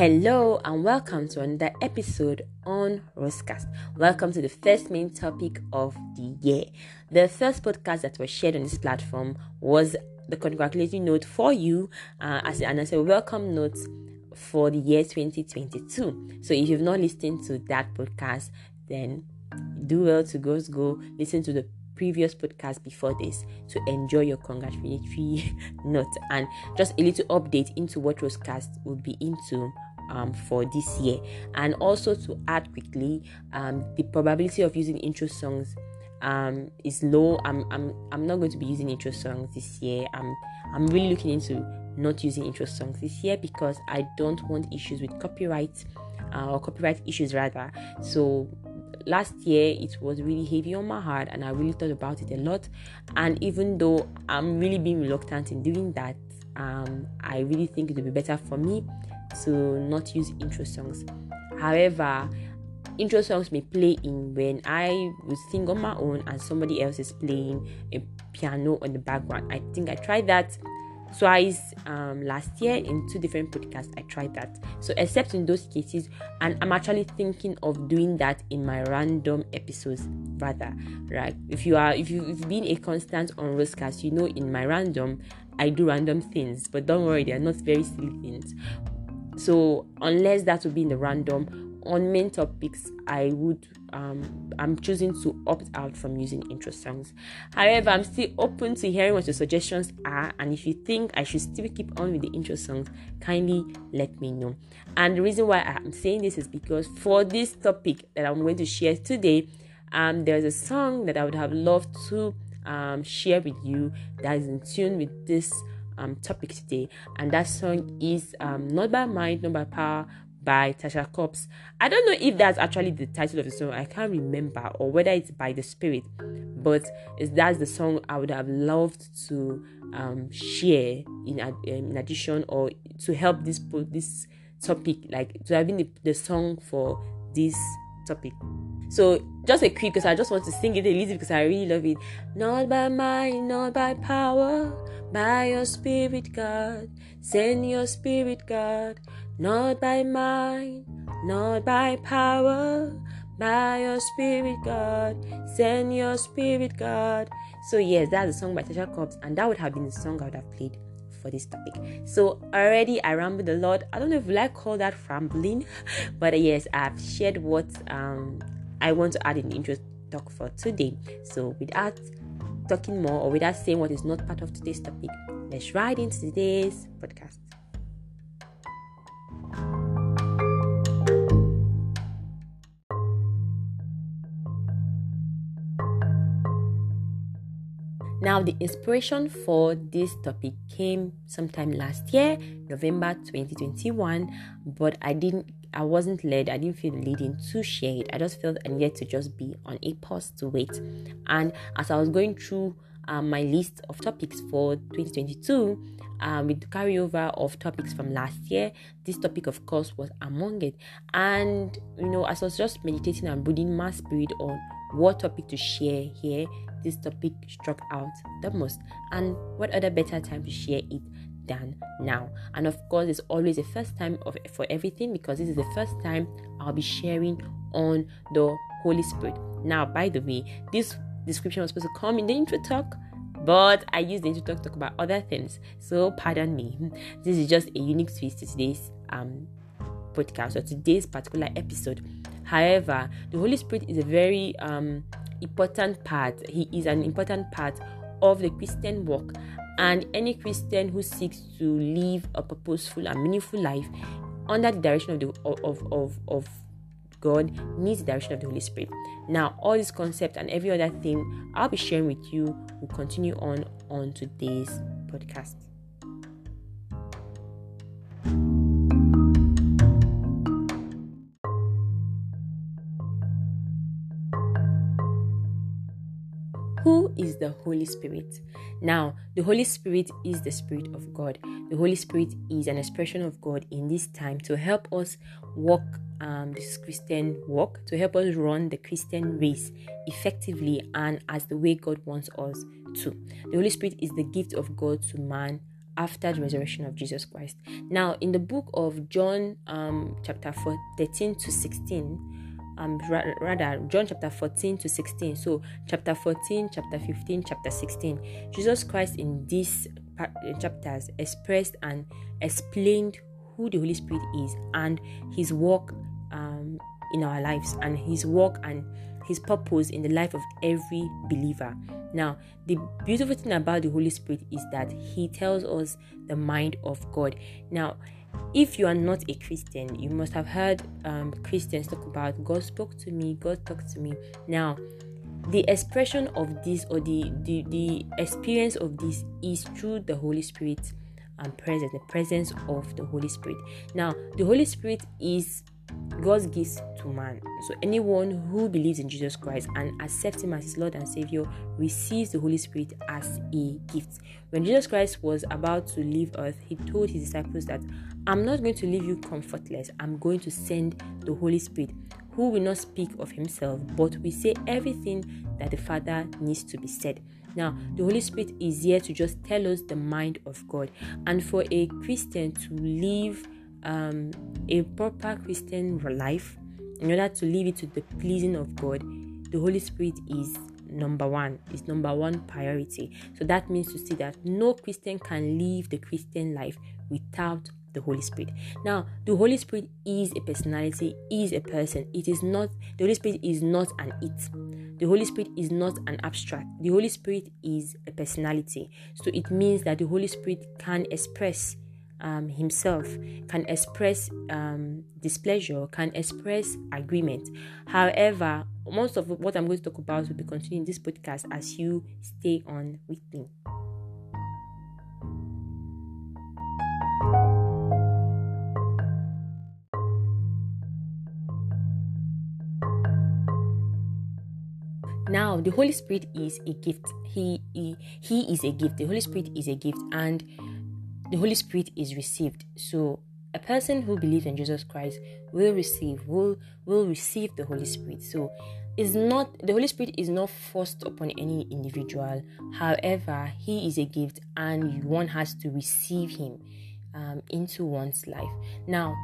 Hello and welcome to another episode on Rosecast. Welcome to the first main topic of the year. The first podcast that was shared on this platform was the congratulatory note for you uh, as and as a welcome note for the year 2022. So if you've not listened to that podcast, then do well to go go listen to the previous podcast before this to enjoy your congratulatory note and just a little update into what Rosecast will be into um, for this year. And also to add quickly, um, the probability of using intro songs um, is low. I'm, I'm I'm not going to be using intro songs this year. I'm I'm really looking into not using intro songs this year because I don't want issues with copyright uh, or copyright issues rather. So last year it was really heavy on my heart and I really thought about it a lot. And even though I'm really being reluctant in doing that, um, I really think it would be better for me to not use intro songs. However, intro songs may play in when I would sing on my own and somebody else is playing a piano on the background. I think I tried that twice um, last year in two different podcasts. I tried that. So, except in those cases, and I'm actually thinking of doing that in my random episodes, rather. Right? If you are, if you, have been a constant on Rosecast, you know in my random, I do random things, but don't worry, they are not very silly things. So, unless that will be in the random, on main topics i would um i'm choosing to opt out from using intro songs. However i'm still open to hearing what your suggestions are and if you think i should still keep on with the intro songs kindly let me know. And the reason why i'm saying this is because for this topic that i'm going to share today um there's a song that i would have loved to um share with you that is in tune with this um, topic today, and that song is um, Not by Might, Not by Power, by Tasha Cobbs. I don't know if that's actually the title of the song. I can't remember or whether it's by the Spirit, but that's the song I would have loved to um, share in um, in addition or to help this this topic like to having the, the song for this topic. So just a quick because I just want to sing it a little because I really love it. Not by might, not by power, by your spirit, God. Send your spirit, God not by might, not by power, by your spirit, God. Send your spirit, God. So, yes, that's a song by Tasha Cobbs, and that would have been the song I would have played for this topic. So, already I rambled a lot. I don't know if I call that rambling, but yes, I've shared what um, I want to add in the intro talk for today. So, without talking more or without saying what is not part of today's topic, let's ride into today's podcast. Now, the inspiration for this topic came sometime last year, November 2021, but I didn't, I wasn't led, I didn't feel leading to share it. I just felt I needed to just be on a pause to wait. And as I was going through um, my list of topics for 2022, um, with the carryover of topics from last year, this topic, of course, was among it. And you know, as I was just meditating and brooding my spirit on what topic to share here, this topic struck out the most. And what other better time to share it than now? And of course, it's always the first time of for everything because this is the first time I'll be sharing on the Holy Spirit. Now, by the way, this description was supposed to come in the intro talk, but I used the intro talk to talk about other things. So pardon me. This is just a unique twist to today's um podcast or today's particular episode. However, the Holy Spirit is a very um important part. He is an important part of the Christian walk. And any Christian who seeks to live a purposeful and meaningful life under the direction of the of, of, of God needs the direction of the Holy Spirit. Now, all this concept and every other thing I'll be sharing with you will continue on on today's podcast. Who is the Holy Spirit? Now, the Holy Spirit is the Spirit of God. The Holy Spirit is an expression of God in this time to help us walk um, this Christian walk, to help us run the Christian race effectively and as the way God wants us to. The Holy Spirit is the gift of God to man after the resurrection of Jesus Christ. Now, in the book of John, um, chapter 4, 13 to 16, um, rather John chapter 14 to 16. So, chapter 14, chapter 15, chapter 16. Jesus Christ in these chapters expressed and explained who the Holy Spirit is and his work um, in our lives and his work and his purpose in the life of every believer. Now, the beautiful thing about the Holy Spirit is that He tells us the mind of God. Now, if you are not a Christian, you must have heard um, Christians talk about God spoke to me, God talked to me. Now, the expression of this or the, the, the experience of this is through the Holy Spirit and presence, the presence of the Holy Spirit. Now, the Holy Spirit is God's gift to man. So anyone who believes in Jesus Christ and accepts him as his Lord and Savior receives the Holy Spirit as a gift. When Jesus Christ was about to leave earth, he told his disciples that I'm not going to leave you comfortless. I'm going to send the Holy Spirit who will not speak of himself but will say everything that the Father needs to be said. Now, the Holy Spirit is here to just tell us the mind of God. And for a Christian to live um, a proper Christian life, in order to live it to the pleasing of God, the Holy Spirit is number one, is number one priority. So that means to say that no Christian can live the Christian life without the Holy Spirit. Now, the Holy Spirit is a personality, is a person. It is not, the Holy Spirit is not an it. The Holy Spirit is not an abstract. The Holy Spirit is a personality. So it means that the Holy Spirit can express um, himself can express um, displeasure, can express agreement. However, most of what I'm going to talk about will be continuing this podcast as you stay on with me. Now, the Holy Spirit is a gift. He, he he is a gift. The Holy Spirit is a gift, and the Holy Spirit is received. So a person who believes in Jesus Christ will receive will will receive the Holy Spirit. So is not the Holy Spirit is not forced upon any individual. However, he is a gift and one has to receive him um, into one's life. Now,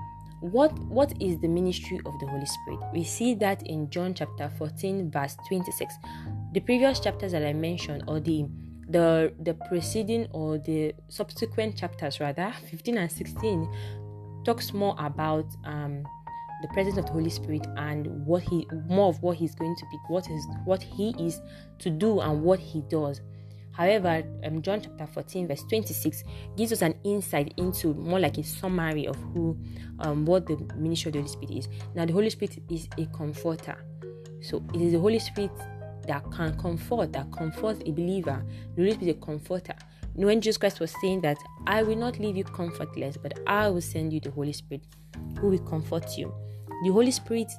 what what is the ministry of the Holy Spirit? We see that in John chapter 14 verse 26. The previous chapters that I mentioned or the the the preceding or the subsequent chapters rather 15 and 16 talks more about um, the presence of the Holy Spirit and what he more of what he's going to be what is what he is to do and what he does. However, um, John chapter 14, verse 26 gives us an insight into more like a summary of who um, what the ministry of the Holy Spirit is. Now, the Holy Spirit is a comforter. So it is the Holy Spirit that can comfort, that comforts a believer. The Holy Spirit is a comforter. When Jesus Christ was saying that, I will not leave you comfortless, but I will send you the Holy Spirit who will comfort you. The Holy Spirit,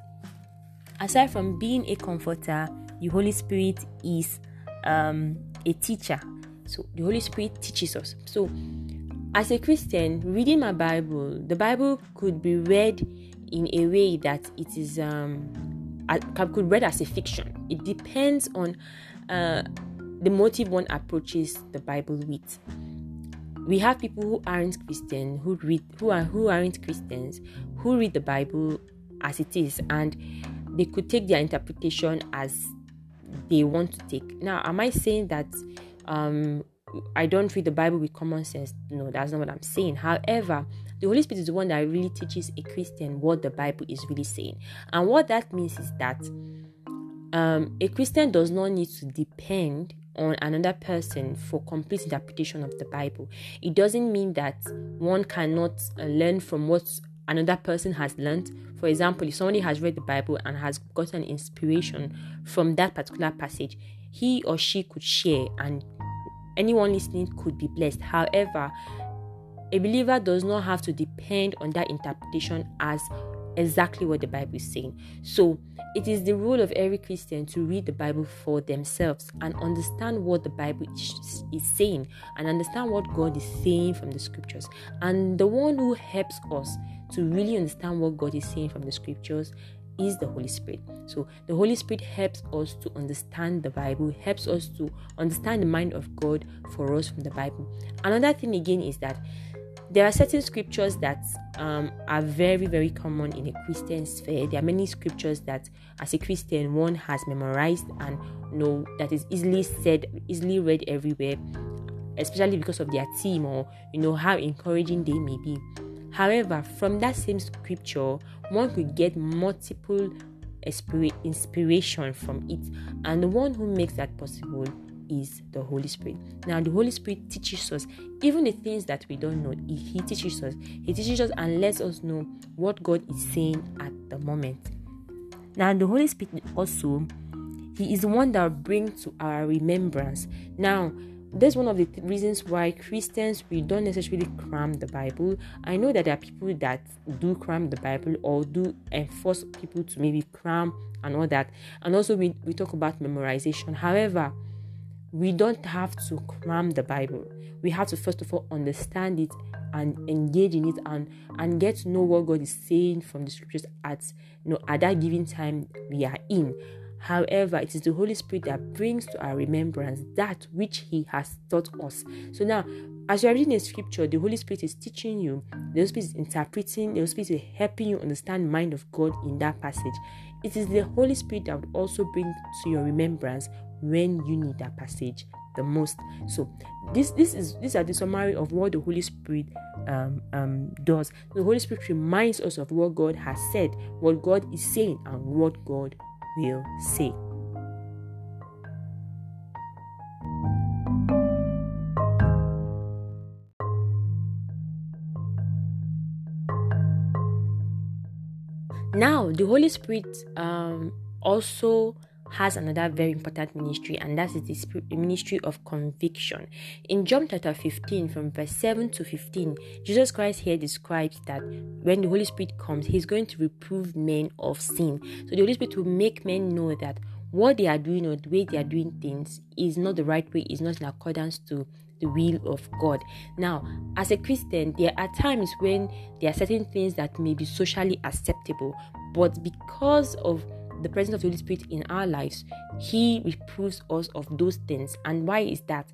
aside from being a comforter, the Holy Spirit is um, a teacher. So the Holy Spirit teaches us. So, as a Christian, reading my Bible, the Bible could be read in a way that it is um, could read as a fiction. It depends on uh, the motive one approaches the Bible with. We have people who aren't Christian who read who are who aren't Christians who read the Bible as it is, and they could take their interpretation as they want to take. Now, am I saying that um, I don't read the Bible with common sense? No, that's not what I'm saying. However, the Holy Spirit is the one that really teaches a Christian what the Bible is really saying. And what that means is that um, a Christian does not need to depend on another person for complete interpretation of the Bible. It doesn't mean that one cannot uh, learn from what another person has learned. For example, if somebody has read the Bible and has gotten inspiration from that particular passage, he or she could share and anyone listening could be blessed. However, a believer does not have to depend on that interpretation as exactly what the Bible is saying. So, it is the role of every Christian to read the Bible for themselves and understand what the Bible is, saying and understand what God is saying from the scriptures. And the one who helps us to really understand what God is saying from the scriptures is the Holy Spirit. So the Holy Spirit helps us to understand the Bible, helps us to understand the mind of God for us from the Bible. Another thing again is that there are certain scriptures that um, are very very common in a christian sphere. There are many scriptures that as a christian one has memorized and know that is easily said easily read everywhere especially because of their theme or you know how encouraging they may be. However from that same scripture one could get multiple inspiration from it. And the one who makes that possible is the Holy Spirit. Now, the Holy Spirit teaches us even the things that we don't know. He teaches us. He teaches us and lets us know what God is saying at the moment. Now, the Holy Spirit also, He is the one that brings to our remembrance. Now, that's one of the th- reasons why Christians we don't necessarily cram the Bible. I know that there are people that do cram the Bible or do enforce people to maybe cram and all that. And also we, we talk about memorization. However, we don't have to cram the Bible. We have to first of all understand it and engage in it and and get to know what God is saying from the scriptures at you know at that given time we are in. However, it is the Holy Spirit that brings to our remembrance that which He has taught us. So now, as you are reading the scripture, the Holy Spirit is teaching you, the Holy Spirit is interpreting, the Holy Spirit is helping you understand mind of God in that passage. It is the Holy Spirit that would also bring to your remembrance when you need that passage the most. So this this is these are the summary of what the Holy Spirit um, um, does. The Holy Spirit reminds us of what God has said, what God is saying, and what God will say. Now, the Holy Spirit um, also has another very important ministry, and that is the ministry of conviction. In John chapter 15, from verse 7 to 15, Jesus Christ here describes that when the Holy Spirit comes, He's going to reprove men of sin. So the Holy Spirit will make men know that what they are doing or the way they are doing things is not the right way, is not in accordance to the will of God. Now, as a Christian, there are times when there are certain things that may be socially acceptable, but because of the presence of the Holy Spirit in our lives, He reproves us of those things. And why is that?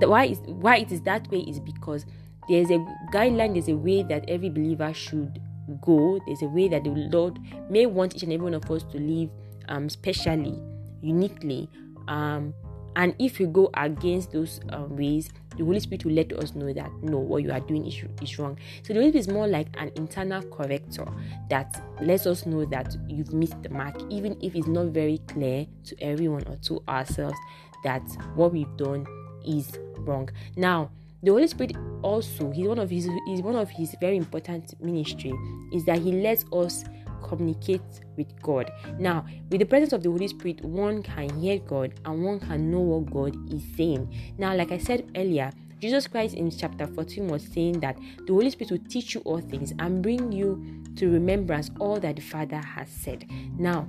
The, why is why it is that way is because there's a guideline, there's a way that every believer should go. There's a way that the Lord may want each and every one of us to live um specially, uniquely. Um and if we go against those um, ways, the Holy Spirit will let us know that no, what you are doing is, is wrong. So the Holy Spirit is more like an internal corrector that lets us know that you've missed the mark, even if it's not very clear to everyone or to ourselves that what we've done is wrong. Now, the Holy Spirit also, he's one of his is one of his very important ministry is that he lets us communicate with God. Now, with the presence of the Holy Spirit, one can hear God and one can know what God is saying. Now, like I said earlier, Jesus Christ in chapter 14 was saying that the Holy Spirit will teach you all things and bring you to remembrance all that the Father has said. Now,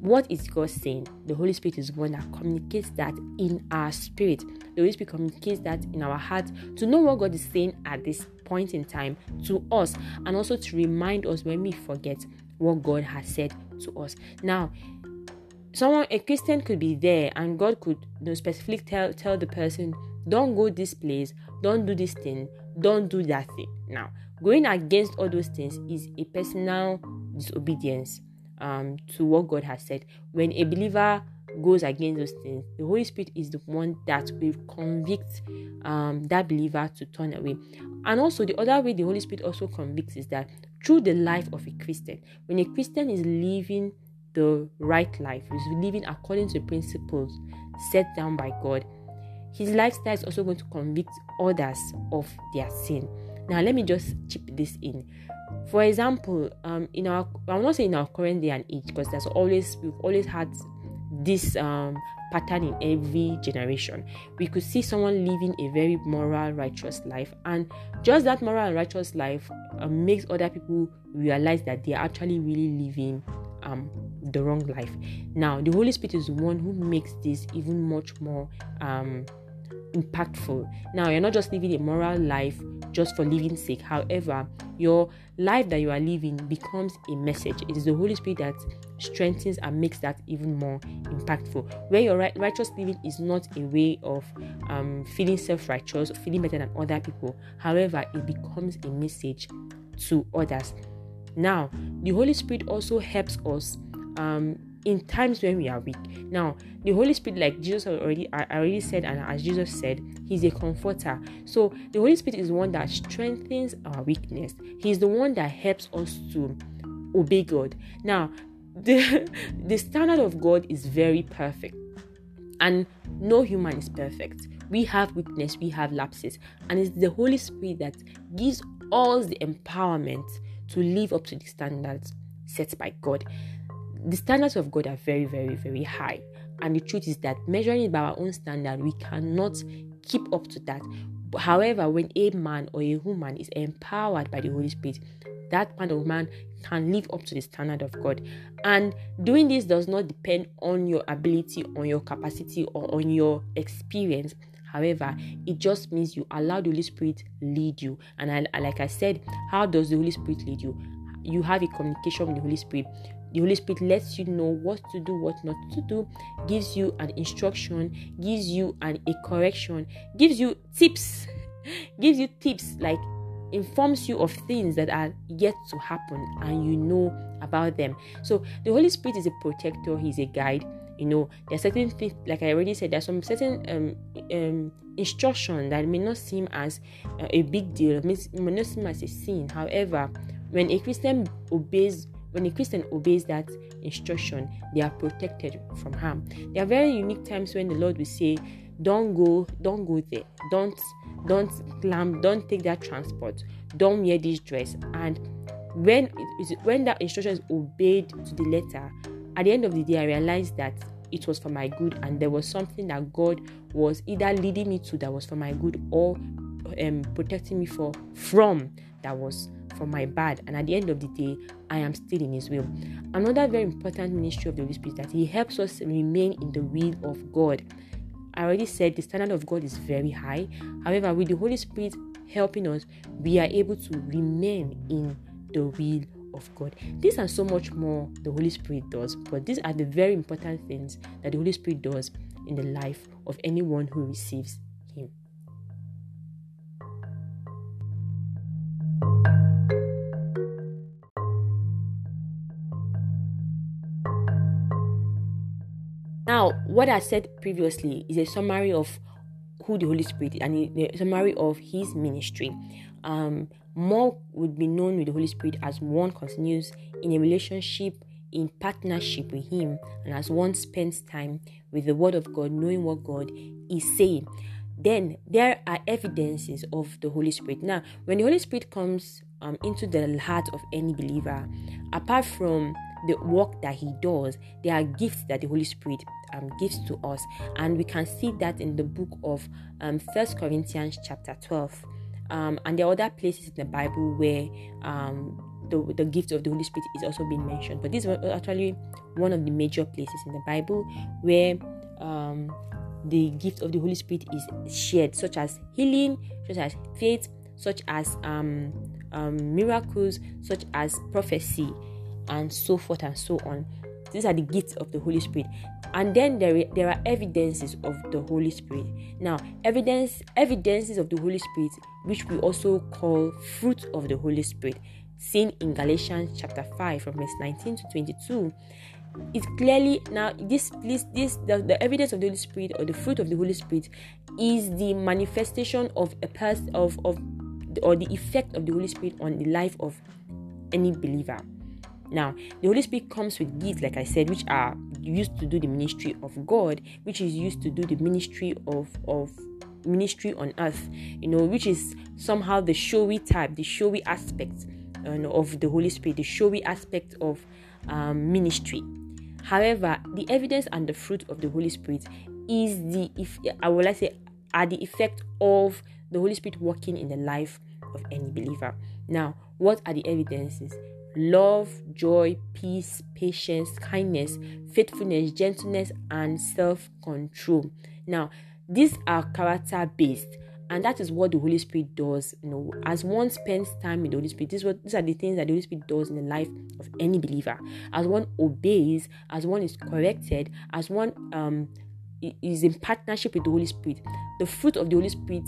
what is God saying? The Holy Spirit is one that communicates that in our spirit. The Holy Spirit communicates that in our heart to know what God is saying at this point in time to us and also to remind us when we forget what God has said to us. Now, someone a Christian could be there and God could you know, specifically tell tell the person, don't go this place, don't do this thing, don't do that thing. Now, going against all those things is a personal disobedience um, to what God has said. When a believer goes against those things, the Holy Spirit is the one that will convict um, that believer to turn away. And also, the other way the Holy Spirit also convicts is that through the life of a Christian. When a Christian is living the right life, is living according to principles set down by God, his lifestyle is also going to convict others of their sin. Now, let me just chip this in. For example, um, in our I'm not saying in our current day and age, because there's always we've always had this um pattern in every generation. We could see someone living a very moral, righteous life, and just that moral and righteous life uh, makes other people realize that they are actually really living um, the wrong life. Now, the Holy Spirit is the one who makes this even much more um, impactful. Now, you're not just living a moral life just for living sake. However, your life that you are living becomes a message. It is the Holy Spirit that strengthens and makes that even more impactful. Where your right, righteous living is not a way of um, feeling self righteous, feeling better than other people. However, it becomes a message to others. Now, the Holy Spirit also helps us um, in times when we are weak. Now, the Holy Spirit, like Jesus already I already said, and as Jesus said, He's a comforter. So the Holy Spirit is one that strengthens our weakness. He's the one that helps us to obey God. Now, the the standard of God is very perfect, and no human is perfect. We have weakness, we have lapses, and it's the Holy Spirit that gives us the empowerment to live up to the standards set by God the standards of God are very, very, very high. And the truth is that measuring it by our own standard, we cannot keep up to that. However, when a man or a woman is empowered by the Holy Spirit, that man or woman can live up to the standard of God. And doing this does not depend on your ability, on your capacity, or on your experience. However, it just means you allow the Holy Spirit lead you. And I, like I said, how does the Holy Spirit lead you? You have a communication with the Holy Spirit. The Holy Spirit lets you know what to do, what not to do, gives you an instruction, gives you an a correction, gives you tips, gives you tips like informs you of things that are yet to happen and you know about them. So the Holy Spirit is a protector, he's a guide. You know, there are certain things, like I already said, there's some certain um, um, instruction that may not seem as uh, a big deal, may, may not seem as a sin. However, when a Christian obeys when a Christian obeys that instruction, they are protected from harm. There are very unique times when the Lord will say, Don't go, don't go there, don't don't climb, don't take that transport, don't wear this dress. And when when that instruction is obeyed to the letter, at the end of the day, I realized that it was for my good and there was something that God was either leading me to that was for my good or um, protecting me for from that was for my bad. And at the end of the day, I am still in His will. Another very important ministry of the Holy Spirit is that He helps us remain in the will of God. I already said the standard of God is very high. However, with the Holy Spirit helping us, we are able to remain in the will of God. These are so much more the Holy Spirit does, but these are the very important things that the Holy Spirit does in the life of anyone who receives Now, what I said previously is a summary of who the Holy Spirit is and a summary of his ministry. Um, more would be known with the Holy Spirit as one continues in a relationship, in partnership with Him, and as one spends time with the Word of God, knowing what God is saying. Then there are evidences of the Holy Spirit. Now, when the Holy Spirit comes um, into the heart of any believer, apart from the work that he does, there are gifts that the Holy Spirit um, gives to us, and we can see that in the book of um, First Corinthians chapter 12. Um, and there are other places in the Bible where um, the, the gift of the Holy Spirit is also being mentioned. But this is actually one of the major places in the Bible where um, the gift of the Holy Spirit is shared, such as healing, such as faith, such as um, um, miracles, such as prophecy, and so forth and so on. These are the gifts of the Holy Spirit. And then there, there are evidences of the Holy Spirit. Now, evidence evidences of the Holy Spirit, which we also call fruit of the Holy Spirit, seen in Galatians chapter 5 from verse 19 to 22 it clearly now this this this the, the evidence of the holy spirit or the fruit of the holy spirit is the manifestation of a person of of or the effect of the holy spirit on the life of any believer now, the Holy Spirit comes with gifts, like I said, which are used to do the ministry of God, which is used to do the ministry of of ministry on earth, you know, which is somehow the showy type, the showy aspect of the Holy Spirit, the showy aspect of um, ministry. However, the evidence and the fruit of the Holy Spirit is the, if I would like say, are the effect of the Holy Spirit working in the life of any believer. Now, what are the evidences? Love, joy, peace, patience, kindness, faithfulness, gentleness, and self control. Now, these are character based and that is what the Holy Spirit does. You know, as one spends time in the Holy Spirit, this what, these are the things that the Holy Spirit does in the life of any believer. As one obeys, as one is corrected, as one um is in partnership with the Holy Spirit, the fruit of the Holy Spirit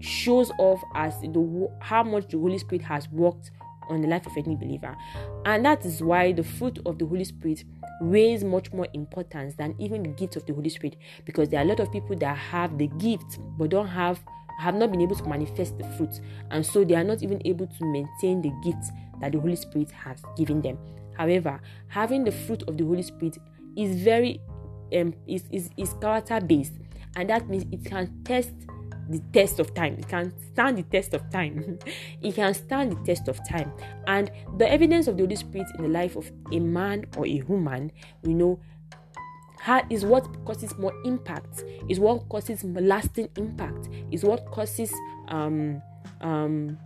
shows off as the how much the Holy Spirit has worked on the life of any believer, and that is why the fruit of the Holy Spirit weighs much more importance than even the gift of the Holy Spirit, because there are a lot of people that have the gift but don't have have not been able to manifest the fruit, and so they are not even able to maintain the gifts that the Holy Spirit has given them. However, having the fruit of the Holy Spirit is very um, is, is, is character based, and that means it can test the test of time. It can stand the test of time. it can stand the test of time. And the evidence of the Holy Spirit in the life of a man or a woman, we know, is what causes more impact, is what causes lasting impact, is what causes um um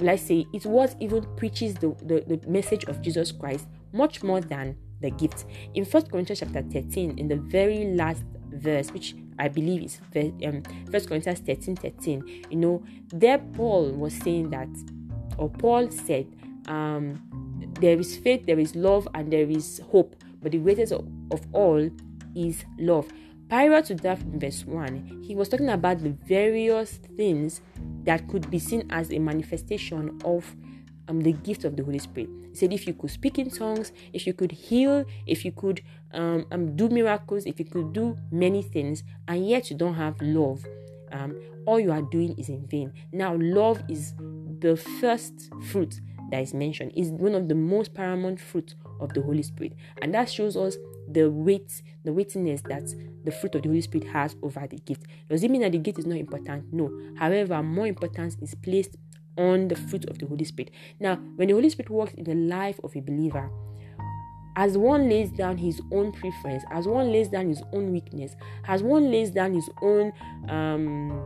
let's say it's what even preaches the, the, the message of Jesus Christ much more than the gift. In First Corinthians chapter 13, in the very last verse, which I believe is um, First Corinthians 13 13, you know, there Paul was saying that, or Paul said, um, there is faith, there is love, and there is hope, but the greatest of, of all is love. Prior to that, in verse 1, he was talking about the various things that could be seen as a manifestation of um, the gift of the Holy Spirit. He said, if you could speak in tongues, if you could heal, if you could um, um, do miracles, if you could do many things, and yet you don't have love, um, all you are doing is in vain. Now, love is the first fruit that is mentioned, is one of the most paramount fruit of the Holy Spirit, and that shows us the weight, the weightiness that the fruit of the Holy Spirit has over the gift. Does it mean that the gift is not important? No. However, more importance is placed on the fruit of the Holy Spirit. Now, when the Holy Spirit works in the life of a believer, as one lays down his own preference, as one lays down his own weakness, as one lays down his own um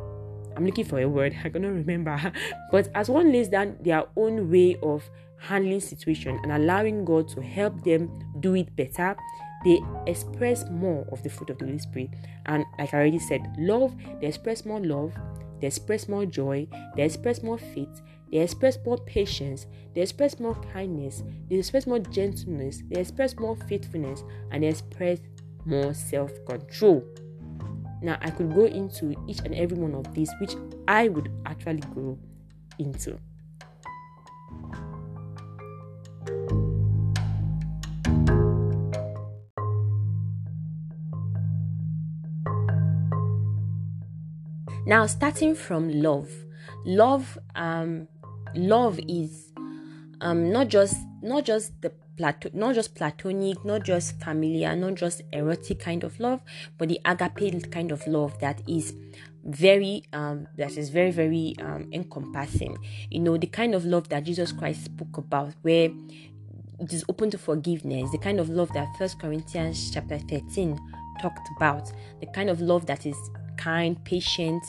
I'm looking for a word, I cannot remember. But as one lays down their own way of handling situation and allowing God to help them do it better, they express more of the fruit of the Holy Spirit. And like I already said, love, they express more love, they express more joy, they express more faith, they express more patience, they express more kindness, they express more gentleness, they express more faithfulness, and they express more self control. Now, I could go into each and every one of these, which I would actually go into. Now, starting from love, love, um, love is um not just not just the plato- not just platonic, not just familiar, not just erotic kind of love, but the agape kind of love that is very um that is very very um encompassing. You know the kind of love that jesus christ spoke about where it is open to forgiveness the kind of love that first corinthians chapter 13 talked about the kind of love that is kind, patient,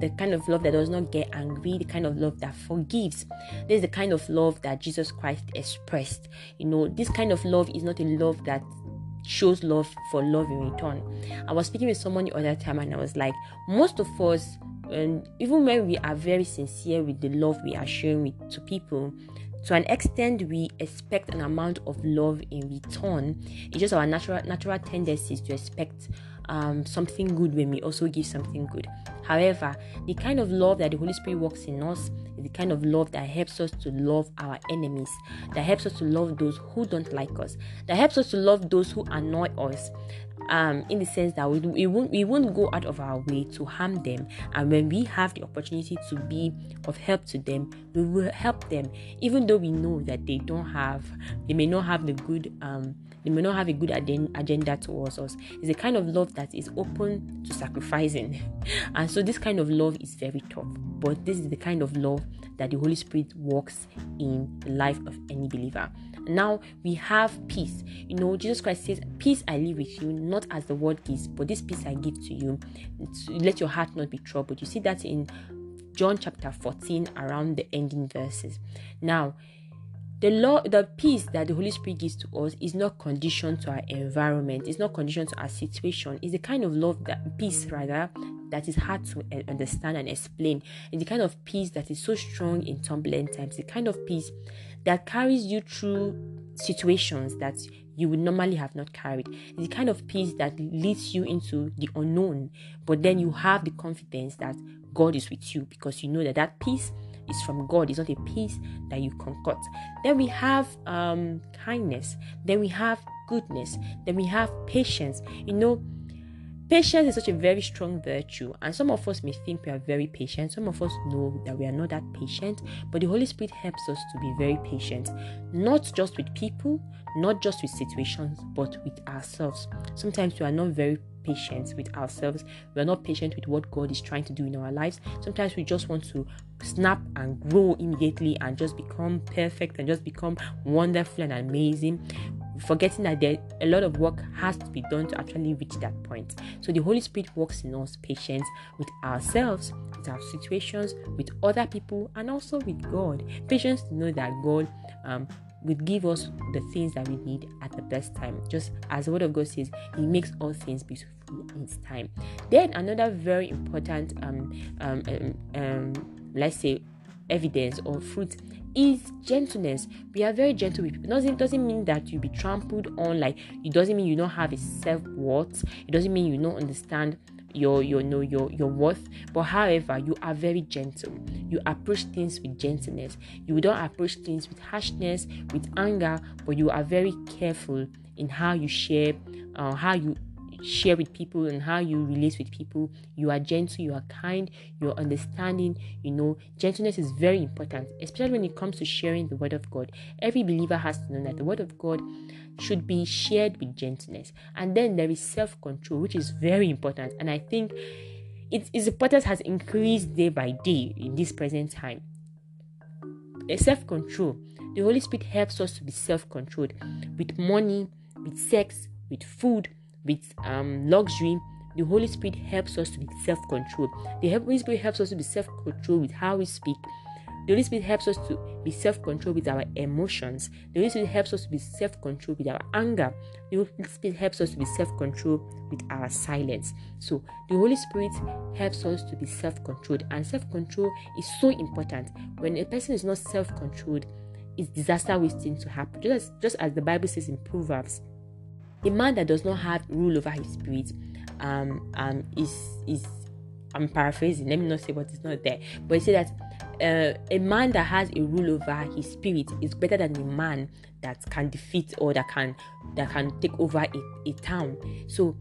the kind of love that does not get angry, the kind of love that forgives. This is the kind of love that Jesus Christ expressed. You know, this kind of love is not a love that shows love for love in return. I was speaking with someone the other time and I was like, most of us, and even when we are very sincere with the love we are showing with, to people, to an extent we expect an amount of love in return it's just our natural natural tendencies to expect um, something good when we also give something good. However, the kind of love that the Holy Spirit works in us is the kind of love that helps us to love our enemies, that helps us to love those who don't like us, that helps us to love those who annoy us. Um, in the sense that we, we won't we won't go out of our way to harm them, and when we have the opportunity to be of help to them, we will help them, even though we know that they don't have, they may not have the good um, they may not have a good agenda towards us. It's a kind of love that is open to sacrificing. And so this kind of love is very tough. But this is the kind of love that the Holy Spirit works in the life of any believer. Now we have peace. You know, Jesus Christ says, Peace I leave with you, not as the world gives, but this peace I give to you. Let your heart not be troubled. You see that in John chapter 14, around the ending verses. Now, the law the peace that the holy spirit gives to us is not conditioned to our environment. It's not conditioned to our situation. It's the kind of love that peace rather that is hard to eh, understand and explain. It's the kind of peace that is so strong in turbulent times. The kind of peace that carries you through situations that you would normally have not carried. It's the kind of peace that leads you into the unknown, but then you have the confidence that God is with you because you know that that peace is from God. It's not a peace that you concoct. Then we have um, kindness. Then we have goodness. Then we have patience. You know, Patience is such a very strong virtue, and some of us may think we are very patient. Some of us know that we are not that patient, but the Holy Spirit helps us to be very patient, not just with people, not just with situations, but with ourselves. Sometimes we are not very patient with ourselves. We are not patient with what God is trying to do in our lives. Sometimes we just want to snap and grow immediately and just become perfect and just become wonderful and amazing forgetting that there a lot of work has to be done to actually reach that point. So the Holy Spirit works in us patience with ourselves, with our situations, with other people, and also with God. Patience to know that God um, will give us the things that we need at the best time. Just as the Word of God says, He makes all things beautiful in His time. Then another very important, um, um, um, um let's say, evidence or fruit is gentleness. We are very gentle with people. Doesn't doesn't mean that you be trampled on. Like it doesn't mean you don't have a self worth. It doesn't mean you don't understand your your no your your worth. But however, you are very gentle. You approach things with gentleness. You don't approach things with harshness, with anger, but you are very careful in how you share, uh, how you share with people and how you relate with people. You are gentle, you are kind, you're understanding. You know, gentleness is very important, especially when it comes to sharing the word of God. Every believer has to know that the word of God should be shared with gentleness. And then there is self control, which is very important. And I think its, its importance has increased day by day in this present time. Self control. The Holy Spirit helps us to be self controlled with money, with sex, with food, with um, luxury, the Holy Spirit helps us to be self controlled. The Holy Spirit helps us to be self controlled with how we speak. The Holy Spirit helps us to be self controlled with our emotions. The Holy Spirit helps us to be self controlled with our anger. The Holy Spirit helps us to be self controlled with our silence. So, the Holy Spirit helps us to be self controlled, and self control is so important. When a person is not self controlled, it's disaster waiting to happen. Just just as the Bible says in Proverbs a man that does not have rule over his spirit um, um, is is I'm paraphrasing. Let me not say what is not there, but he said that uh, a man that has a rule over his spirit is better than a man that can defeat or that can that can take over a, a town. So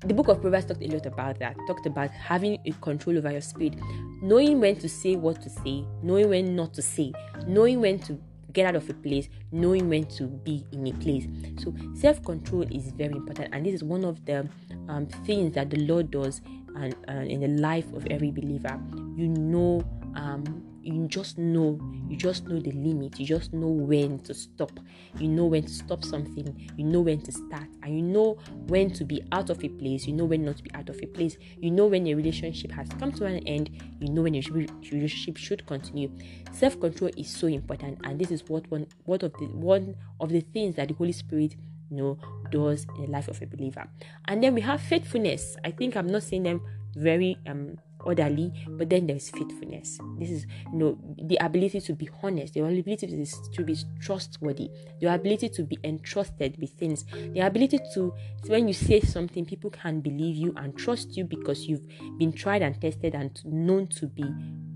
the book of Proverbs talked a lot about that. Talked about having a control over your spirit, knowing when to say what to say, knowing when not to say, knowing when to get out of a place, knowing when to be in a place. So self control is very important, and this is one of the um, things that the Lord does and uh, in the life of every believer. You know um, you just know you just know the limit you just know when to stop. You know when to stop something you know when to start and you know when to be out of a place you know when not to be out of a place. You know when a relationship has come to an end you know when a relationship should continue. Self-control is so important and this is what one what of the one of the things that the holy spirit you know does in the life of a believer. And then we have faithfulness. I think i'm not saying them very um orderly, but then there's faithfulness. This is you know the ability to be honest, the ability to, to be trustworthy, the ability to be entrusted with things, the ability to when you say something, people can believe you and trust you because you've been tried and tested and known to be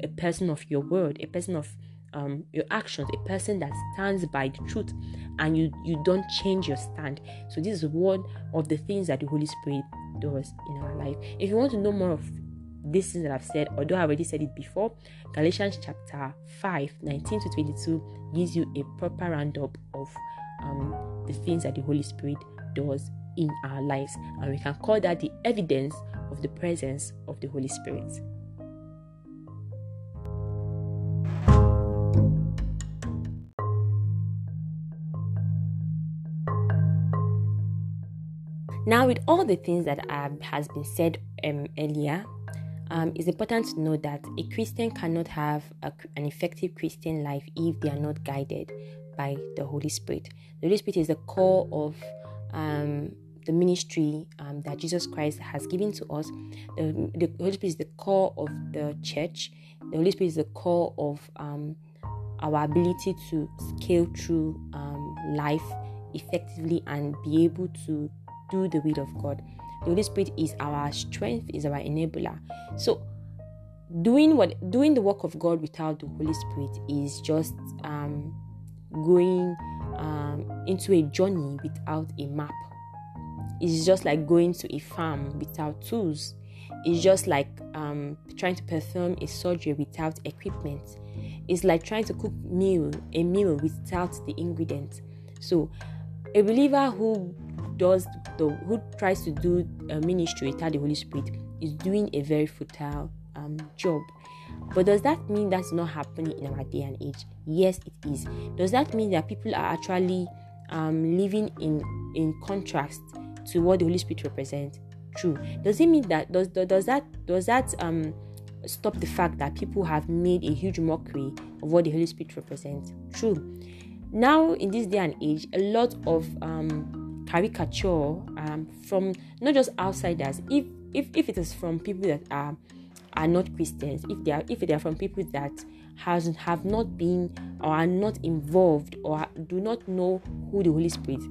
a person of your word, a person of um, your actions, a person that stands by the truth, and you you don't change your stand. So this is one of the things that the Holy Spirit does in our life. If you want to know more of these things that I've said, although I already said it before, Galatians chapter 5, 19 to 22 gives you a proper roundup of um, the things that the Holy Spirit does in our lives. And we can call that the evidence of the presence of the Holy Spirit. Now, with all the things that have, has been said um, earlier, um, it's important to know that a Christian cannot have a, an effective Christian life if they are not guided by the Holy Spirit. The Holy Spirit is the core of um, the ministry um, that Jesus Christ has given to us. The, the, Holy Spirit is the core of the church. The Holy Spirit is the core of um, our ability to scale through um, life effectively and be able to do the will of God. The Holy Spirit is our strength, is our enabler. So doing what doing the work of God without the Holy Spirit is just um, going um, into a journey without a map. It's just like going to a farm without tools. It's just like um, trying to perform a surgery without equipment. It's like trying to cook meal a meal without the ingredients. So, a believer who does the who tries to do a ministry without the Holy Spirit is doing a very futile um, job. But does that mean that's not happening in our day and age? Yes, it is. Does that mean that people are actually um, living in in contrast to what the Holy Spirit represents? True. Does it mean that does does that does that um stop the fact that people have made a huge mockery of what the Holy Spirit represents? True. Now in this day and age, a lot of um caricature um from not just outsiders, if if if it is from people that are are not Christians, if they are if they are from people that has have not been or are not involved or do not know who the Holy Spirit,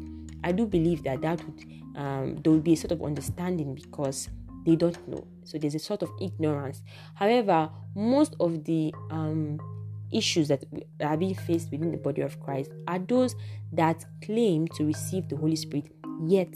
I do believe that that would um, there will be a sort of understanding because they don't know. So there's a sort of ignorance. However, most of the um, issues that are being faced within the body of Christ are those that claim to receive the Holy Spirit, yet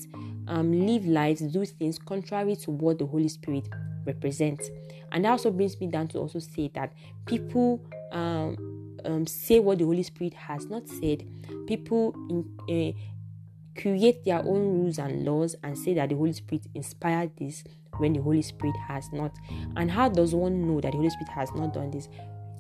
um, live lives, do things contrary to what the Holy Spirit represents. And that also brings me down to also say that people um, um, say what the Holy Spirit has not said. People in, uh, create their own rules and laws and say that the Holy Spirit inspired this when the Holy Spirit has not. And how does one know that the Holy Spirit has not done this?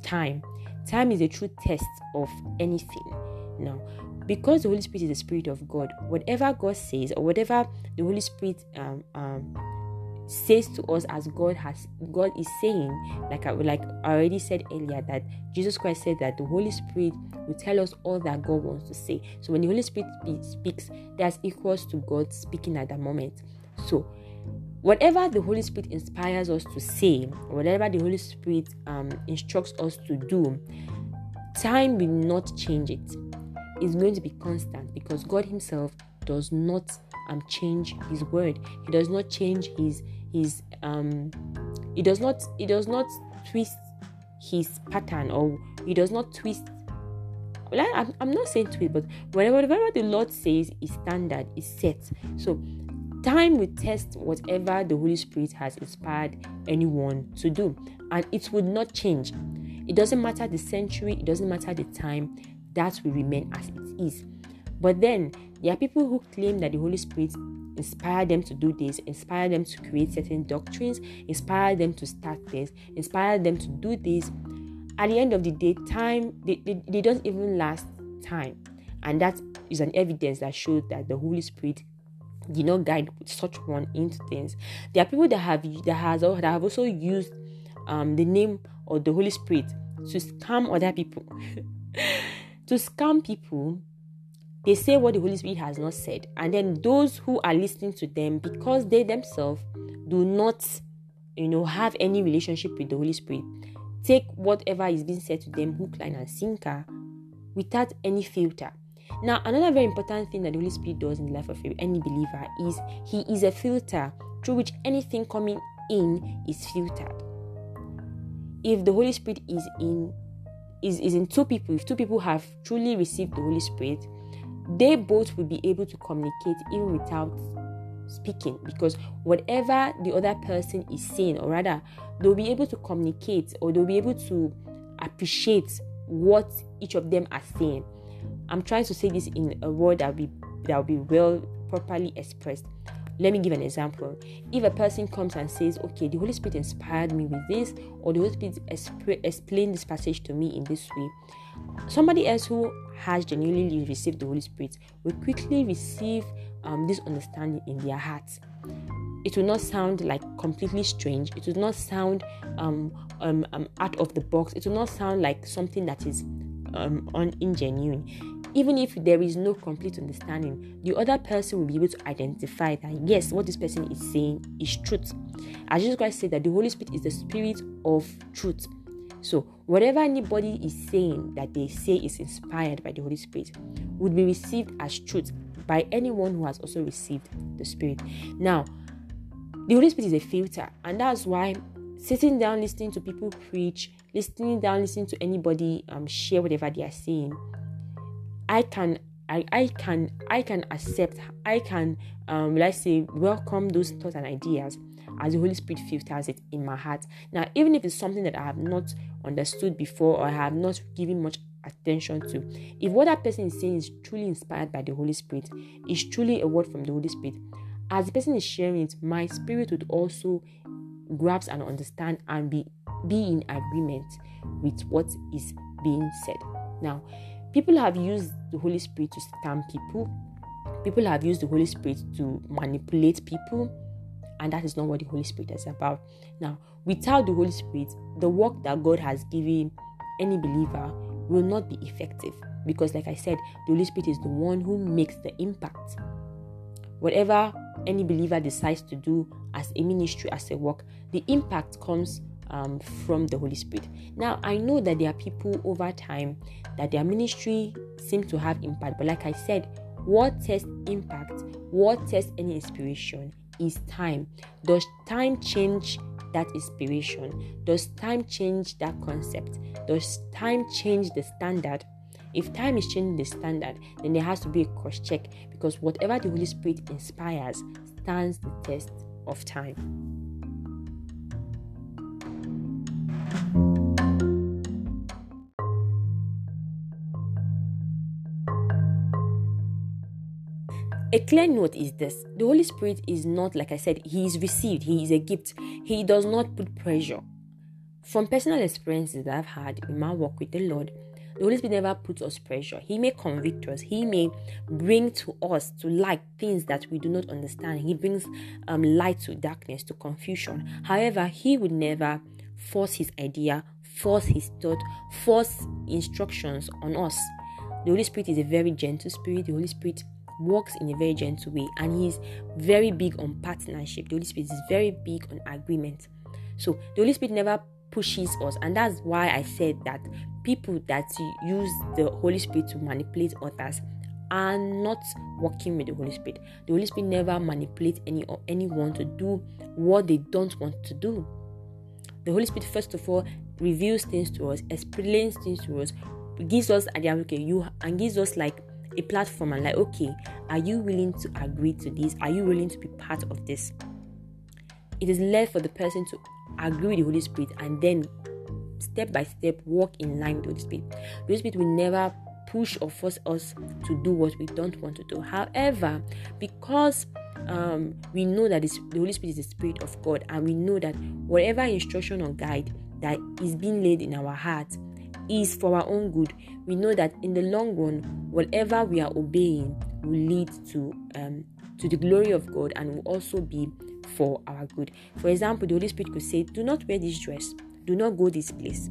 Time. Time is a true test of anything. Now, because the Holy Spirit is the Spirit of God, whatever God says or whatever the Holy Spirit um, um, says to us as God has God is saying, like I like I already said earlier, that Jesus Christ said that the Holy Spirit will tell us all that God wants to say. So when the Holy Spirit speaks, that's equals to God speaking at that moment. So whatever the Holy Spirit inspires us to say, whatever the Holy Spirit um, instructs us to do, time will not change it. It's going to be constant because God Himself does not um, change His word. He does not change His his um he does not he does not twist his pattern or he does not twist well, I, I'm not saying twist, but whatever, whatever the Lord says is standard, is set. So time will test whatever the Holy Spirit has inspired anyone to do, and it would not change. It doesn't matter the century, it doesn't matter the time, that will remain as it is. But then there are people who claim that the Holy Spirit inspired them to do this, inspired them to create certain doctrines, inspired them to start this, inspired them to do this. At the end of the day, time they, they, they don't even last time. And that is an evidence that shows that the Holy Spirit did not guide such one into things. There are people that have that has that have also used um, the name of the Holy Spirit to scam other people. to scam people they say what the Holy Spirit has not said. And then those who are listening to them, because they themselves do not, you know, have any relationship with the Holy Spirit, take whatever is being said to them, hook, line, and sinker, without any filter. Now, another very important thing that the Holy Spirit does in the life of any believer is He is a filter through which anything coming in is filtered. If the Holy Spirit is in is, is in two people, if two people have truly received the Holy Spirit, they both will be able to communicate even without speaking because whatever the other person is saying, or rather, they'll be able to communicate or they'll be able to appreciate what each of them are saying. I'm trying to say this in a word that will be that will be well properly expressed. Let me give an example. If a person comes and says, Okay, the Holy Spirit inspired me with this, or the Holy Spirit exp- explained this passage to me in this way, somebody else who has genuinely received the Holy Spirit will quickly receive um, this understanding in their hearts. it will not sound like completely strange. It will not sound um, um, um, out of the box. It will not sound like something that is um, un- ingenuine. Even if there is no complete understanding, the other person will be able to identify that yes, what this person is saying is truth. As Jesus Christ said that the Holy Spirit is the spirit of truth. So, whatever anybody is saying that they say is inspired by the Holy Spirit would be received as truth by anyone who has also received the Spirit. Now, the Holy Spirit is a filter, and that's why sitting down listening to people preach, listening down listening to anybody um, share whatever they are saying, I can I, I can I can accept I can um let's say welcome those thoughts and ideas as the Holy Spirit filters it in my heart. Now, even if it's something that I have not understood before or I have not given much attention to, if what that person is saying is truly inspired by the Holy Spirit, is truly a word from the Holy Spirit, as the person is sharing it, my spirit would also grasp and understand and be be in agreement with what is being said. Now, people have used the Holy Spirit to scam people. People have used the Holy Spirit to manipulate people and that is not what the Holy Spirit is about. Now, without the Holy Spirit, the work that God has given any believer will not be effective because, like I said, the Holy Spirit is the one who makes the impact. Whatever any believer decides to do as a ministry, as a work, the impact comes um, from the Holy Spirit. Now, I know that there are people over time that their ministry seems to have impact, but like I said, what tests impact, what tests any inspiration is time. Does time change that inspiration? Does time change that concept? Does time change the standard? If time is changing the standard, then there has to be a cross check because whatever the Holy Spirit inspires stands the test of time. A clear note is this the Holy Spirit is not, like I said, He is received, He is a gift. He does not put pressure. From personal experiences that I've had in my work with the Lord, the Holy Spirit never puts us pressure. He may convict us. He may bring to us to light things that we do not understand. He brings um, light to darkness, to confusion. However, He would never force His idea, force His thought, force instructions on us. The Holy Spirit is a very gentle spirit. The Holy Spirit works in a very gentle way and he's very big on partnership. The Holy Spirit is very big on agreement. So the Holy Spirit never pushes us, and that's why I said that people that use the Holy Spirit to manipulate others are not working with the Holy Spirit. The Holy Spirit never manipulates any or anyone to do what they don't want to do. The Holy Spirit, first of all, reveals things to us, explains things to us, gives us idea, okay, you and gives us like a platform and like, okay, are you willing to agree to this? Are you willing to be part of this? It is left for the person to agree with the Holy Spirit and then step by step walk in line with the Holy Spirit. The Holy Spirit will never push or force us to do what we don't want to do. However, because um, we know that the Holy Spirit is the Spirit of God, and we know that whatever instruction or guide that is being laid in our heart is for our own good, we know that in the long run, whatever we are obeying will lead to um, to the glory of God and will also be for our good. For example, the Holy Spirit could say, "Do not wear this dress. Do not go this place."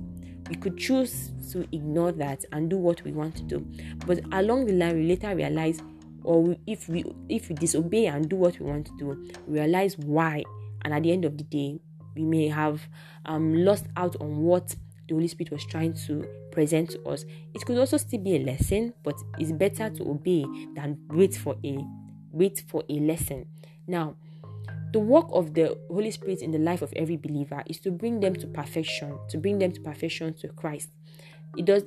We could choose to ignore that and do what we want to do, but along the line, we later realize, or if we if we disobey and do what we want to do, we realize why, and at the end of the day, we may have um, lost out on what the Holy Spirit was trying to present to us. It could also still be a lesson, but it's better to obey than wait for a wait for a lesson. Now, the work of the Holy Spirit in the life of every believer is to bring them to perfection, to bring them to perfection to Christ. It does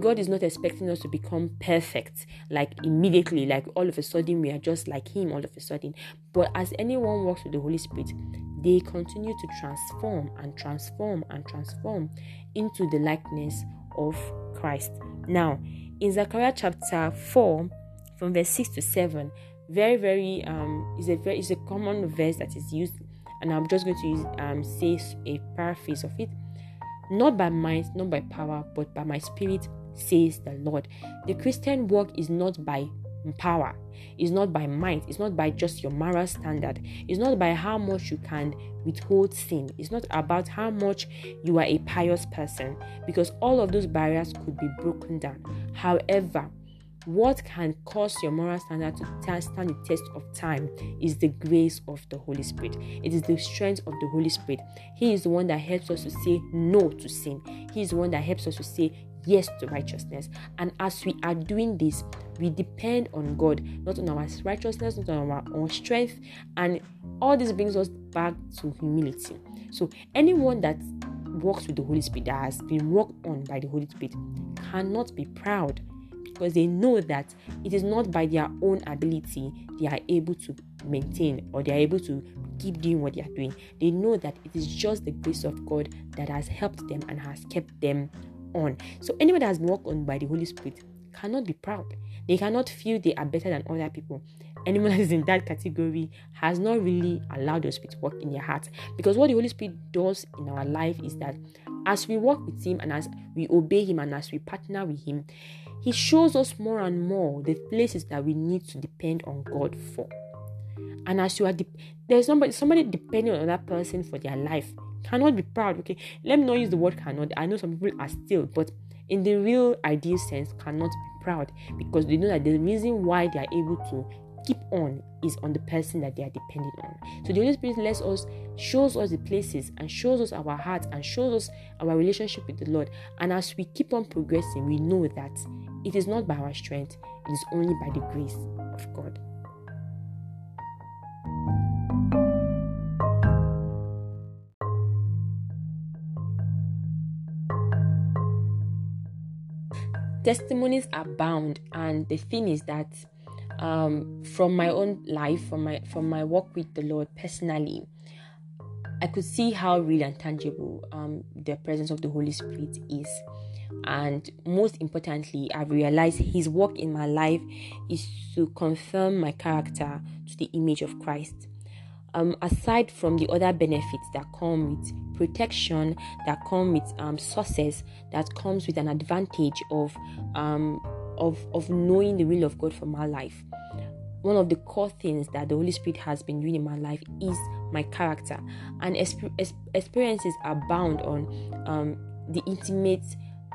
God is not expecting us to become perfect like immediately, like all of a sudden we are just like him all of a sudden. But as anyone walks with the Holy Spirit, they continue to transform and transform and transform into the likeness of Christ. Now, in Zechariah chapter 4, from verse 6 to 7, very, very um is a very is a common verse that is used, and I'm just going to use, um say a paraphrase of it. Not by might, not by power, but by my spirit, says the Lord. The Christian work is not by power. It's not by might. It's not by just your moral standard. It's not by how much you can withhold sin. It's not about how much you are a pious person because all of those barriers could be broken down. However, what can cause your moral standard to stand the test of time is the grace of the Holy Spirit. It is the strength of the Holy Spirit. He is the one that helps us to say no to sin. He is the one that helps us to say yes to righteousness. And as we are doing this, we depend on God, not on our righteousness, not on our own strength. And all this brings us back to humility. So, anyone that walks with the Holy Spirit, that has been worked on by the Holy Spirit, cannot be proud because they know that it is not by their own ability they are able to maintain or they are able to keep doing what they are doing. They know that it is just the grace of God that has helped them and has kept them on. So anyone that has been walked on by the Holy Spirit cannot be proud. They cannot feel they are better than other people. Anyone that is in that category has not really allowed the Spirit to work in their heart. Because what the Holy Spirit does in our life is that as we walk with Him and as we obey Him and as we partner with Him, He shows us more and more the places that we need to depend on God for. And as you are, de- there's somebody somebody depending on another person for their life cannot be proud. Okay, let me not use the word cannot. I know some people are still, but in the real ideal sense, cannot be proud because they know that the reason why they are able to keep on is on the person that they are depending on. So the Holy Spirit lets us, shows us the places and shows us our hearts and shows us our relationship with the Lord. And as we keep on progressing, we know that it is not by our strength, it is only by the grace of God. testimonies abound and the thing is that um, from my own life from my from my work with the lord personally i could see how real and tangible um, the presence of the holy spirit is and most importantly i've realized his work in my life is to confirm my character to the image of christ um, aside from the other benefits that come with protection, that come with um, that comes with an advantage of um, of of knowing the will of God for my life. One of the core things that the Holy Spirit has been doing in my life is my character, and exp- experiences are bound on um, the intimate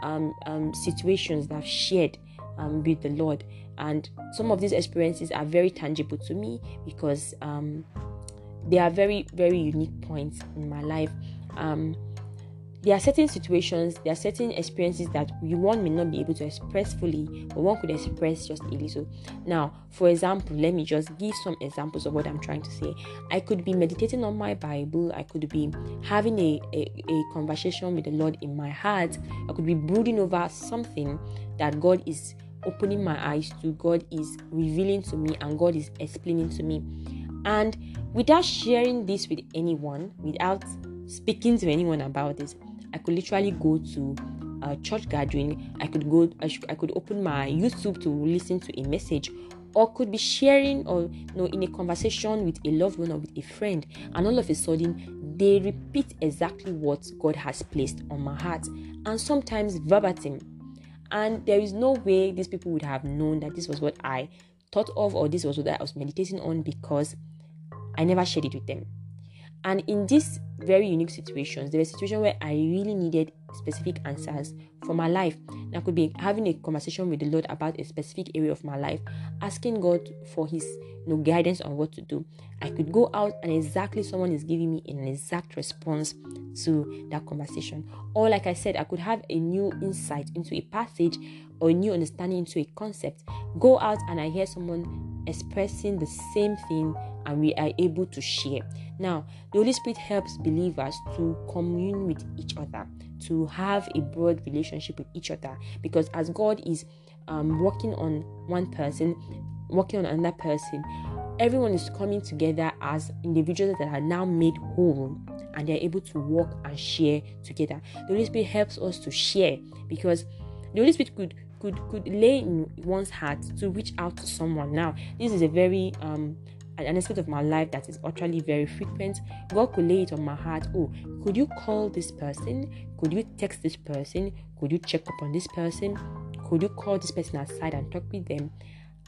um, um, situations that I've shared um, with the Lord. And some of these experiences are very tangible to me because um, they are very very unique points in my life um there are certain situations there are certain experiences that you one may not be able to express fully but one could express just a little. Now for example let me just give some examples of what i'm trying to say. I could be meditating on my bible i could be having a, a, a conversation with the lord in my heart i could be brooding over something that god is opening my eyes to god is revealing to me and god is explaining to me. And without sharing this with anyone, without speaking to anyone about this, I could literally go to a church gathering. I could go. I, I could open my YouTube to listen to a message, or could be sharing or you know in a conversation with a loved one or with a friend, and all of a sudden they repeat exactly what God has placed on my heart, and sometimes verbatim. And there is no way these people would have known that this was what I thought of or this was what I was meditating on because I never shared it with them. And in these very unique situations, there were situations where I really needed specific answers for my life. I could be having a conversation with the Lord about a specific area of my life, asking God for His you know, guidance on what to do. I could go out and exactly someone is giving me an exact response to that conversation. Or, like I said, I could have a new insight into a passage or a new understanding into a concept. Go out and I hear someone expressing the same thing and we are able to share. Now, the Holy Spirit helps believers to commune with each other, to have a broad relationship with each other, because as God is um, working on one person, working on another person, everyone is coming together as individuals that are now made whole and they're able to work and share together. The Holy Spirit helps us to share because the Holy Spirit could could could lay in one's heart to reach out to someone. Now, this is a very um an aspect of my life that is utterly very frequent. God could lay it on my heart. Oh, could you call this person? Could you text this person? Could you check up on this person? Could you call this person aside and talk with them?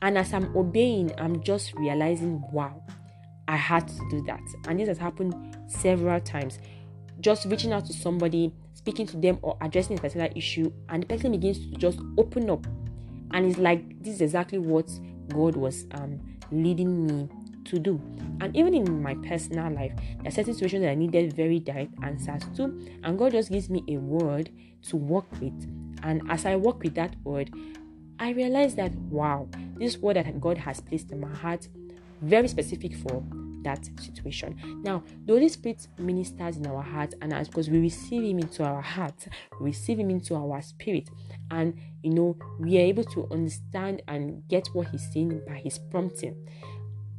And as I'm obeying, I'm just realizing, wow, I had to do that. And this has happened several times. Just reaching out to somebody, speaking to them, or addressing a particular issue, and the person begins to just open up. And it's like, this is exactly what God was um, leading me to do. And even in my personal life, there are certain situations that I needed very direct answers to, and God just gives me a word to work with. And as I work with that word, I realize that wow, this word that God has placed in my heart, very specific for that situation. Now, the Holy Spirit ministers in our heart, and as because we receive Him into our heart, we receive Him into our spirit, and you know, we are able to understand and get what He's saying by His prompting.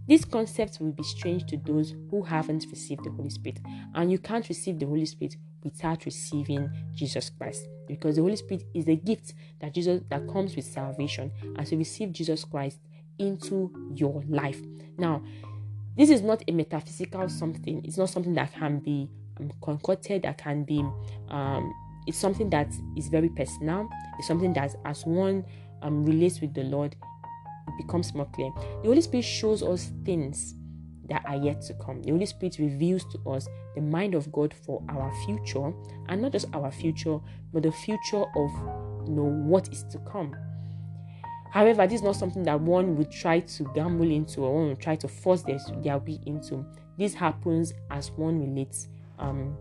This concept will be strange to those who haven't received the Holy Spirit, and you can't receive the Holy Spirit without receiving Jesus Christ because the Holy Spirit is a gift that Jesus that comes with salvation as you receive Jesus Christ into your life. Now, this is not a metaphysical something. It's not something that can be um, concocted. That can be. Um, it's something that is very personal. It's something that, as one um, relates with the Lord, becomes more clear. The Holy Spirit shows us things that are yet to come. The Holy Spirit reveals to us the mind of God for our future, and not just our future, but the future of you know what is to come. However, this is not something that one would try to gamble into or one would try to force their, their way into. This happens as one relates um,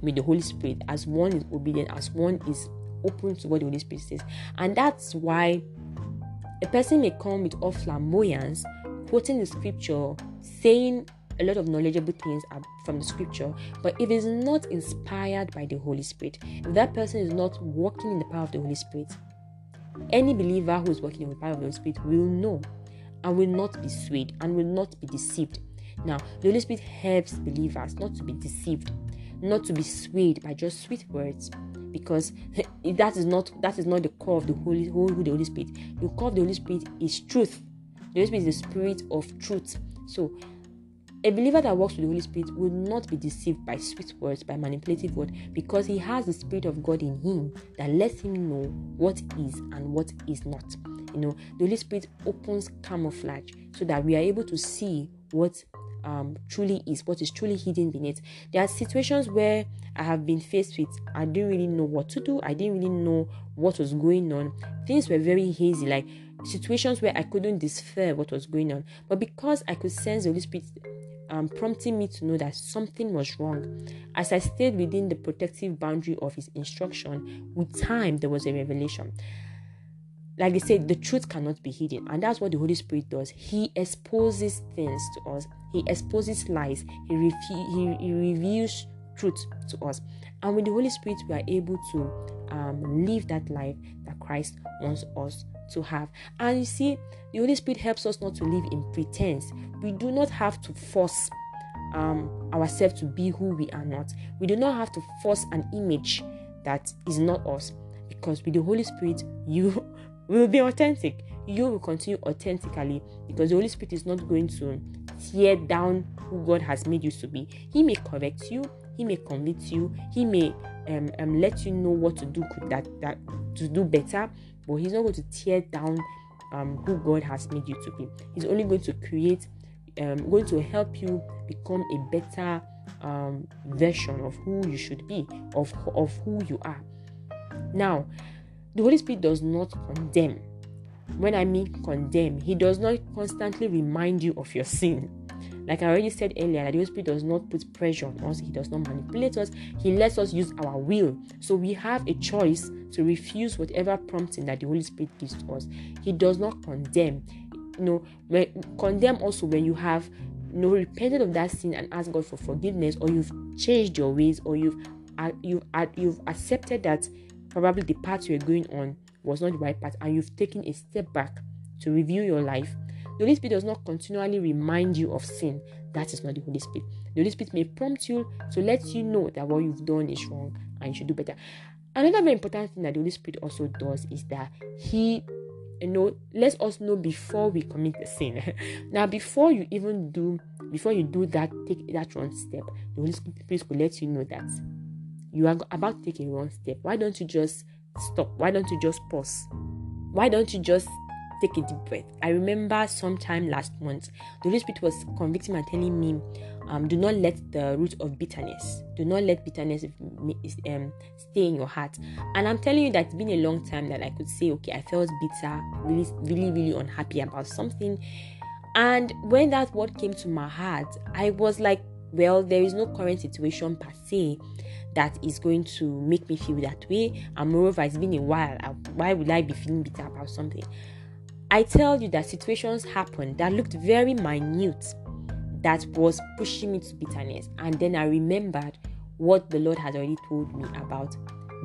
with the Holy Spirit, as one is obedient, as one is open to what the Holy Spirit says. And that's why a person may come with all flamboyance, quoting the scripture, saying a lot of knowledgeable things from the scripture, but if it's not inspired by the Holy Spirit, if that person is not walking in the power of the Holy Spirit, any believer who is working in the power of the Holy Spirit will know and will not be swayed and will not be deceived. Now, the Holy Spirit helps believers not to be deceived, not to be swayed by just sweet words, because that is not that is not the core of the Holy who the Holy Spirit. The core of the Holy Spirit is truth. The Holy Spirit is the spirit of truth. So a believer that walks with the Holy Spirit will not be deceived by sweet words, by manipulative words, because he has the Spirit of God in him that lets him know what is and what is not. You know, the Holy Spirit opens camouflage so that we are able to see what um, truly is, what is truly hidden beneath. There are situations where I have been faced with, I didn't really know what to do, I didn't really know what was going on. Things were very hazy, like situations where I couldn't discern what was going on. But because I could sense the Holy Spirit um, prompting me to know that something was wrong. As I stayed within the protective boundary of his instruction, with time there was a revelation. Like they said, the truth cannot be hidden, and that's what the Holy Spirit does. He exposes things to us, He exposes lies, He, he, he reveals truth to us. And with the Holy Spirit, we are able to um, live that life that Christ wants us to have. And you see, the Holy Spirit helps us not to live in pretense. We do not have to force um, ourselves to be who we are not. We do not have to force an image that is not us. Because with the Holy Spirit, you will be authentic. You will continue authentically because the Holy Spirit is not going to tear down who God has made you to be. He may correct you, He may convict you, He may um, um, let you know what to do that that to do better, but He's not going to tear down um, who God has made you to be. He's only going to create, um, going to help you become a better um, version of who you should be, of, of who you are. Now, the Holy Spirit does not condemn. When I mean condemn, He does not constantly remind you of your sin. Like I already said earlier, that the Holy Spirit does not put pressure on us, He does not manipulate us, He lets us use our will. So we have a choice to refuse whatever prompting that the Holy Spirit gives to us. He does not condemn. You know, when, condemn also when you have you know repented of that sin and asked God for forgiveness, or you've changed your ways, or you've uh, you've uh, you've accepted that probably the path you're going on was not the right path, and you've taken a step back to review your life the Holy Spirit does not continually remind you of sin. That is not the Holy Spirit. The Holy Spirit may prompt you to let you know that what you've done is wrong and you should do better. Another very important thing that the Holy Spirit also does is that He you know lets us know before we commit the sin now before you even do before you do that take that one step the holy spirit will let you know that you are about taking one step why don't you just stop why don't you just pause why don't you just take a deep breath. I remember sometime last month, the Holy Spirit was convicting and telling me, um, do not let the root of bitterness, do not let bitterness um, stay in your heart. And I'm telling you that it's been a long time that I could say, okay, I felt bitter, really, really, really unhappy about something. And when that word came to my heart, I was like, well, there is no current situation per se that is going to make me feel that way. And moreover, it's been a while. Why would I be feeling bitter about something? I tell you that situations happened that looked very minute that was pushing me to bitterness. And then I remembered what the Lord has already told me about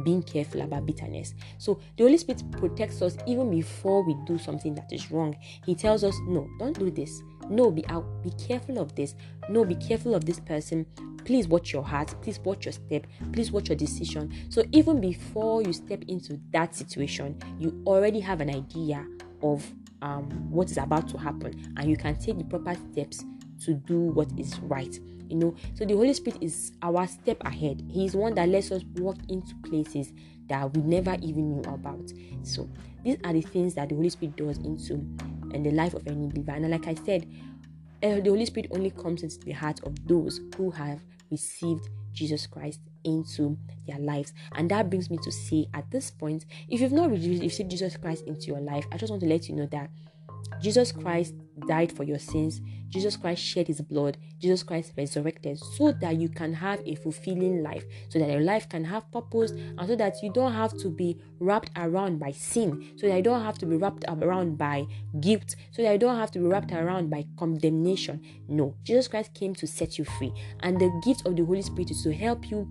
being careful about bitterness. So the Holy Spirit protects us even before we do something that is wrong. He tells us, no, don't do this. No, be out, be careful of this. No, be careful of this person. Please watch your heart. Please watch your step. Please watch your decision. So even before you step into that situation, you already have an idea of um, what is about to happen, and you can take the proper steps to do what is right you know so the holy spirit is our step ahead he's one that lets us walk into places that we never even knew about so these are the things that the holy spirit does into in the life of any believer. And like i said uh, the holy spirit only comes into the heart of those who have received jesus christ into their lives. And that brings me to say at this point if you've not received jesus christ into your life i just want to let you know that jesus christ died for your sins. Jesus Christ shed his blood, Jesus Christ resurrected so that you can have a fulfilling life, so that your life can have purpose, and so that you don't have to be wrapped around by sin, so that you don't have to be wrapped around by guilt, so that you don't have to be wrapped around by condemnation. No, Jesus Christ came to set you free, and the gift of the Holy Spirit is to help you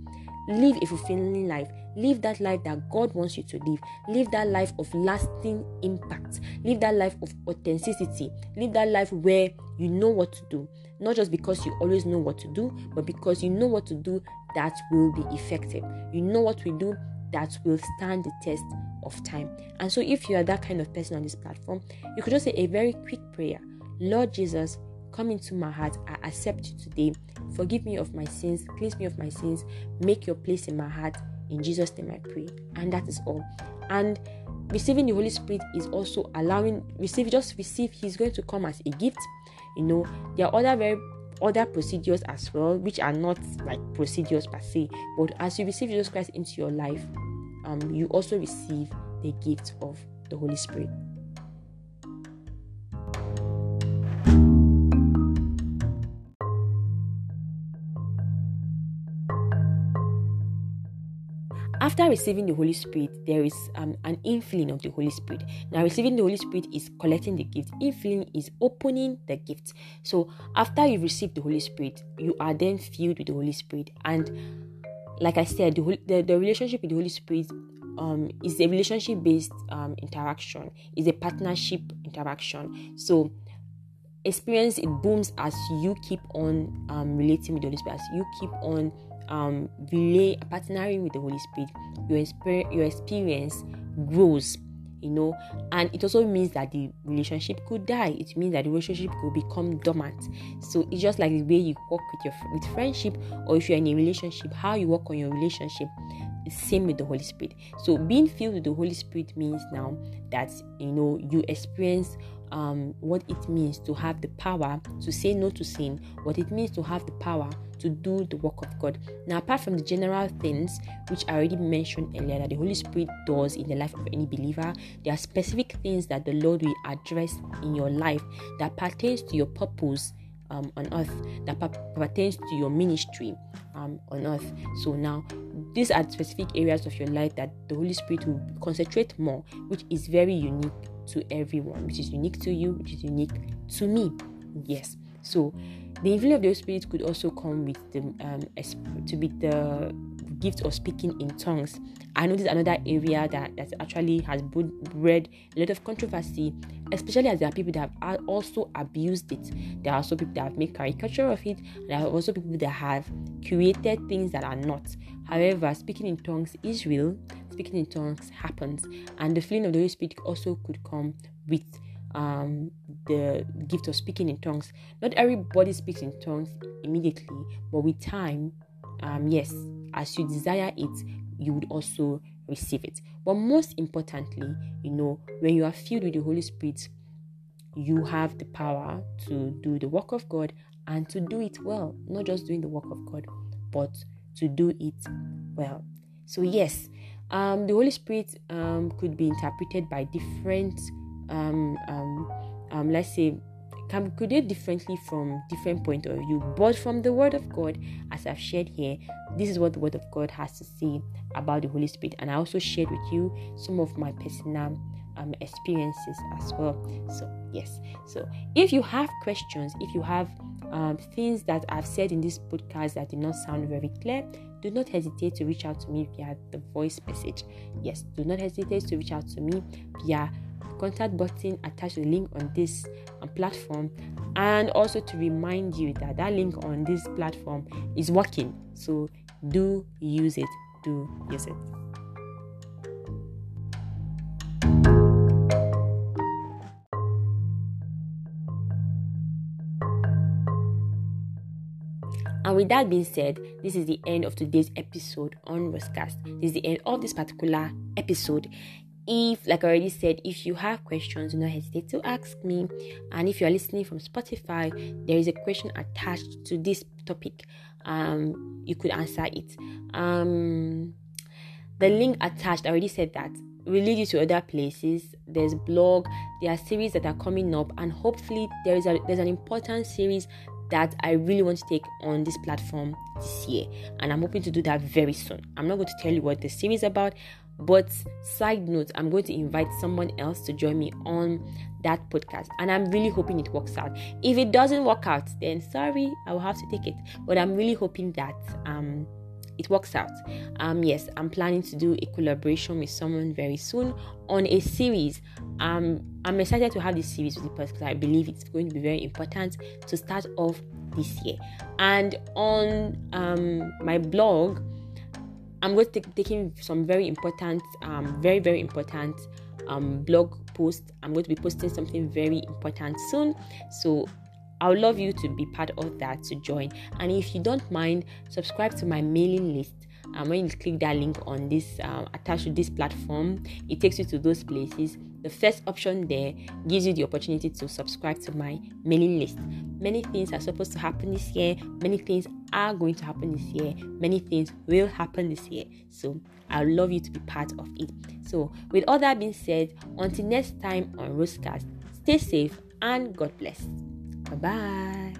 live a fulfilling life Live that life that God wants you to live. Live that life of lasting impact. Live that life of authenticity. Live that life where you know what to do. Not just because you always know what to do, but because you know what to do that will be effective. You know what we do that will stand the test of time. And so, if you are that kind of person on this platform, you could just say a very quick prayer Lord Jesus, come into my heart. I accept you today. Forgive me of my sins, cleanse me of my sins, make your place in my heart. In Jesus' name I pray. And that is all. And receiving the Holy Spirit is also allowing receive just receive He's going to come as a gift. You know, there are other very other procedures as well, which are not like procedures per se. But as you receive Jesus Christ into your life, um, you also receive the gift of the Holy Spirit. After receiving the Holy Spirit, there is um, an infilling of the Holy Spirit. Now, receiving the Holy Spirit is collecting the gift, infilling is opening the gift. So, after you receive the Holy Spirit, you are then filled with the Holy Spirit. And, like I said, the, the, the relationship with the Holy Spirit um, is a relationship based um, interaction, is a partnership interaction. So, experience it booms as you keep on um, relating with the Holy Spirit, as you keep on um, relay partnering with the Holy Spirit, your experience, your experience grows you know? And it also means that the relationship could die. It means that the relationship could become dormant. So it's just like the way you work with your with friendship or if you're in a relationship how you work on your relationship same with the holy spirit. So being filled with the holy spirit means now that you know you experience um, what it means to have the power to say no to sin, what it means to have the power to do the work of God. Now, apart from the general things which I already mentioned earlier that the Holy Spirit does in the life of any believer, there are specific things that the Lord will address in your life that pertains to your purpose um, on earth, that pertains to your ministry um, on earth. So now, these are specific areas of your life that the Holy Spirit will concentrate more, which is very unique to everyone, which is unique to you, which is unique to me. Yes. So the infilling of the Spirit could also come with the um, to be the gift of speaking in tongues. I know this is another area that, that actually has bred a lot of controversy, especially as there are people that have also abused it. There are also people that have made caricature of it. There are also people that have created things that are not. However, speaking in tongues is real. Speaking in tongues happens, and the feeling of the Holy Spirit also could come with um, the gift of speaking in tongues. Not everybody speaks in tongues immediately, but with time, um, yes, as you desire it, you would also receive it. But most importantly, you know, when you are filled with the Holy Spirit, you have the power to do the work of God and to do it well. Not just doing the work of God, but to do it well. So, yes, um, the Holy Spirit um, could be interpreted by different, um, um, um let's say, can be differently from different point of view. But from the Word of God, as I've shared here, this is what the Word of God has to say about the Holy Spirit. And I also shared with you some of my personal um, experiences as well. So, yes. So, if you have questions, if you have things that I've said in this podcast that did not sound very clear, do not hesitate to reach out to me via the voice message. Yes, do not hesitate to reach out to me via contact button attached to the link on this um, platform. And also to remind you that that link on this platform is working. So do use it. Do use it And with that being said, this is the end of today's episode on Roscast. This is the end of this particular episode. If, like I already said, if you have questions, do not hesitate to ask me. And if you are listening from Spotify, there is a question attached to this topic. Um, you could answer it. Um, the link attached, I already said that will lead you to other places. There's blog, there are series that are coming up, and hopefully there is a there's an important series that I really want to take on this platform this year, and I'm hoping to do that very soon. I'm not going to tell you what the series is about, but side note, I'm going to invite someone else to join me on that podcast, and I'm really hoping it works out. If it doesn't work out, then sorry, I will have to take it. But I'm really hoping that um it works out. Um, yes, I'm planning to do a collaboration with someone very soon on a series. Um, I'm excited to have this series with the person because I believe it's going to be very important to start off this year. And on um, my blog, I'm going to take taking some very important, um, very very important um, blog post. I'm going to be posting something very important soon. So I would love you to be part of that to join. And if you don't mind, subscribe to my mailing list. And when you click that link on this uh, attached to this platform, it takes you to those places. The first option there gives you the opportunity to subscribe to my mailing list. Many things are supposed to happen this year. Many things are going to happen this year. Many things will happen this year. So I would love you to be part of it. So, with all that being said, until next time on Rosecast, stay safe and God bless. Bye bye.